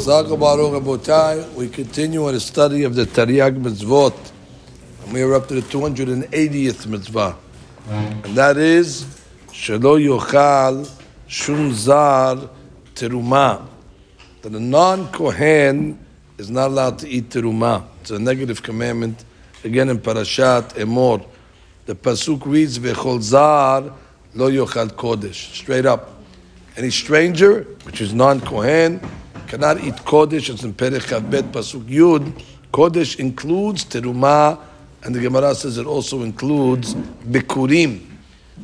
We continue the study of the Tariag Mitzvot. And we are up to the 280th mitzvah. And that is Shelo Yochal Shum Zar Teruma. That a non-Kohen is not allowed to eat teruma. It's a negative commandment. Again in Parashat Emor. The Pasuk reads Vechol Zar Lo Yochal Kodesh. Straight up. Any stranger, which is non-Kohen, cannot eat kodesh. It's in Perek Bet Pasuk Yud. Kodesh includes teruma, and the Gemara says it also includes bikurim.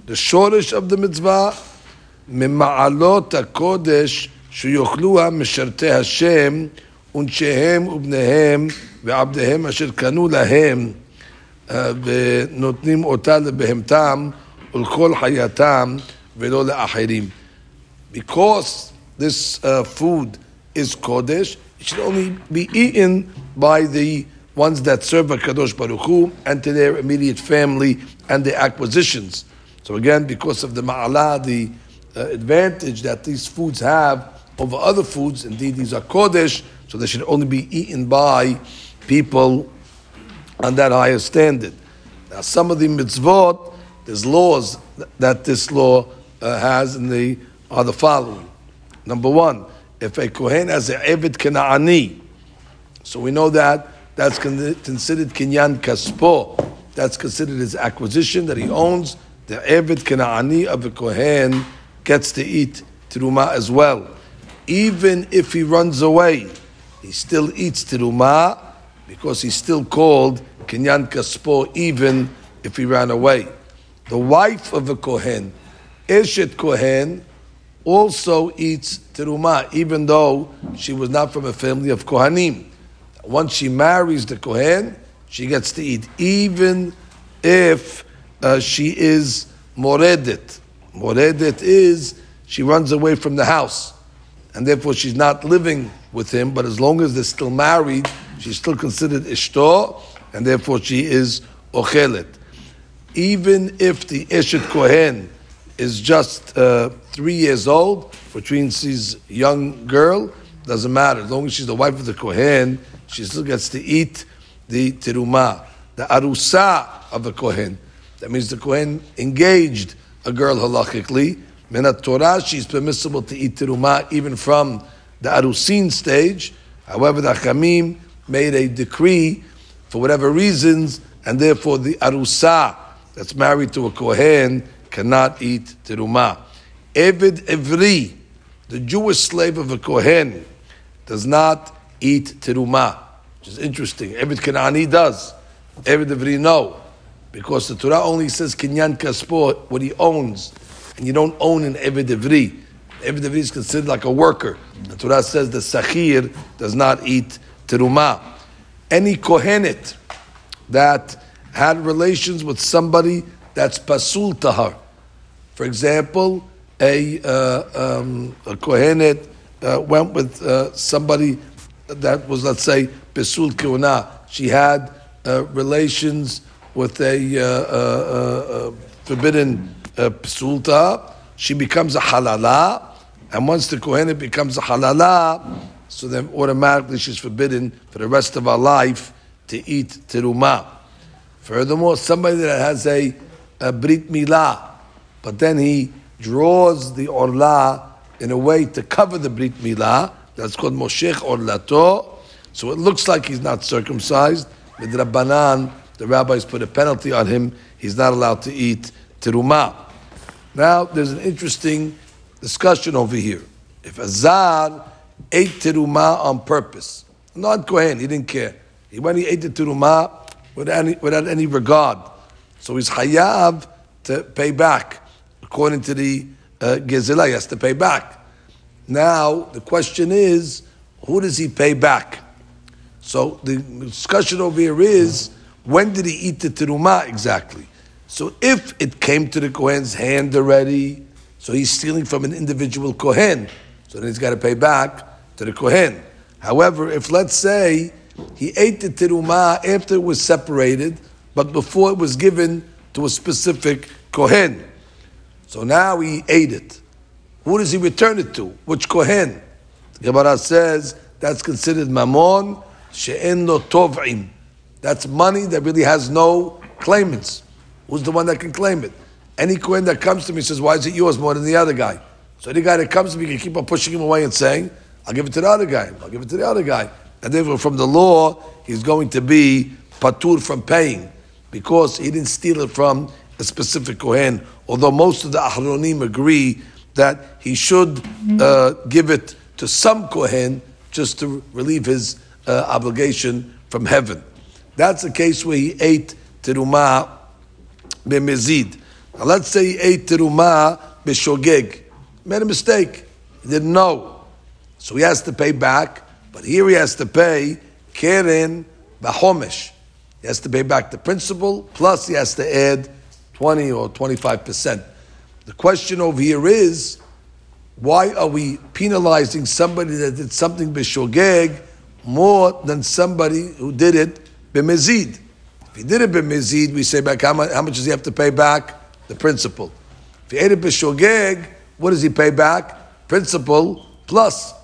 The shoresh of the mitzvah, ממעלות הקודש שיאכלוה משרתי השם ונשיהם ובניהם ועבדיהם אשר קנו להם ונותנים אותה לבהמתם ulkol hayatam ולא לאחרים. Because this uh, food is Kodesh, it should only be eaten by the ones that serve a Kadosh Baruch Hu and to their immediate family and their acquisitions. So again, because of the Ma'ala, the uh, advantage that these foods have over other foods, indeed these are Kodesh, so they should only be eaten by people on that higher standard. Now some of the mitzvot, there's laws that this law uh, has, and they are the following. Number one, if a Kohen has an Eved Kana'ani, so we know that that's considered Kinyan Kaspo. That's considered his acquisition that he owns. The Eved Kana'ani of a Kohen gets to eat Tiruma as well. Even if he runs away, he still eats Tiruma because he's still called Kinyan Kaspo even if he ran away. The wife of a Kohen, Eshet Kohen, also eats teruma, even though she was not from a family of kohanim. Once she marries the kohen, she gets to eat, even if uh, she is moredet. Moredet is she runs away from the house, and therefore she's not living with him. But as long as they're still married, she's still considered ishto, and therefore she is ochelet. Even if the eshet kohen is just uh, three years old, she's a young girl, doesn't matter. As long as she's the wife of the Kohen, she still gets to eat the teruma, the arusa of the Kohen. That means the Kohen engaged a girl halachically. Menat Torah, she's permissible to eat teruma even from the arusin stage. However, the Chachamim made a decree for whatever reasons, and therefore the arusa that's married to a Kohen cannot eat teruma. Evid Evri, the Jewish slave of a Kohen, does not eat teruma, which is interesting. Evid Kanani does. Evid Evri no, because the Torah only says kinyan kaspo, what he owns, and you don't own an Evid Evri. Evid Evri is considered like a worker. The Torah says the Sachir does not eat teruma. Any Kohenet that had relations with somebody that's pasul to her. For example, a, uh, um, a Kohenet uh, went with uh, somebody that was, let's say, Pesul Kiuna. She had uh, relations with a uh, uh, forbidden Pesulta. She becomes a halala. And once the Kohenet becomes a halala, so then automatically she's forbidden for the rest of her life to eat teruma. Furthermore, somebody that has a, a brit milah, but then he draws the orla in a way to cover the brit milah. That's called moshech orlato. So it looks like he's not circumcised. With Rabbanan, the rabbis put a penalty on him. He's not allowed to eat teruma. Now, there's an interesting discussion over here. If a zar ate teruma on purpose, not Kohen, he didn't care. He went, he ate the teruma without any, without any regard. So he's hayav to pay back according to the uh, he has to pay back. Now, the question is, who does he pay back? So the discussion over here is, when did he eat the teruma exactly? So if it came to the Kohen's hand already, so he's stealing from an individual Kohen, so then he's got to pay back to the Kohen. However, if let's say he ate the teruma after it was separated, but before it was given to a specific Kohen, so now he ate it. Who does he return it to? Which Kohen? Gemara says that's considered mamon she'en lo tov'im. That's money that really has no claimants. Who's the one that can claim it? Any Kohen that comes to me says, why is it yours more than the other guy? So any guy that comes to me can keep on pushing him away and saying, I'll give it to the other guy, I'll give it to the other guy. And therefore from the law, he's going to be patur from paying because he didn't steal it from a specific Kohen. Although most of the Ahronim agree that he should uh, give it to some Kohen just to relieve his uh, obligation from heaven. That's a case where he ate terumah b'mezid. Now let's say he ate terumah b'shogeg. Made a mistake. He didn't know. So he has to pay back. But here he has to pay keren b'chomesh. He has to pay back the principal, plus he has to add 20 or 25%. The question over here is, why are we penalizing somebody that did something b'shogeg more than somebody who did it b'mezid? If he did it b'mezid, we say back how much, how much does he have to pay back? The principal. If he ate it b'shogeg, what does he pay back? Principal plus.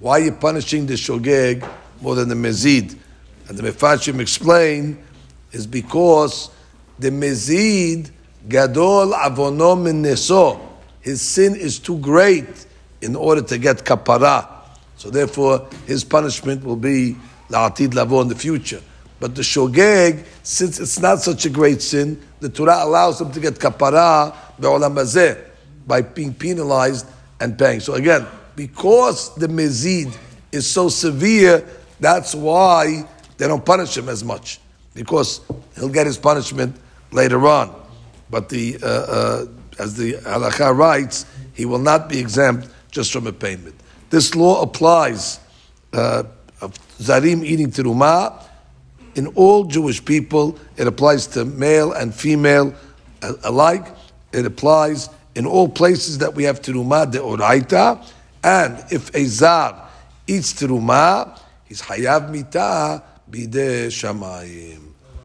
Why are you punishing the shogeg more than the mezid? And the Mefarshim explain is because the mezid gadol avonom neso. His sin is too great in order to get kapara. So therefore, his punishment will be la'atid lavo in the future. But the shogeg, since it's not such a great sin, the Torah allows him to get kapara be'olam by being penalized and paying. So again, because the mezid is so severe, that's why they don't punish him as much because he'll get his punishment later on. But the uh, uh, as the halacha writes, he will not be exempt just from a payment. This law applies uh, of zarim eating terumah in all Jewish people. It applies to male and female alike. It applies in all places that we have terumah de oraita, and if a zar eats terumah, he's hayav mitah bide shamayim.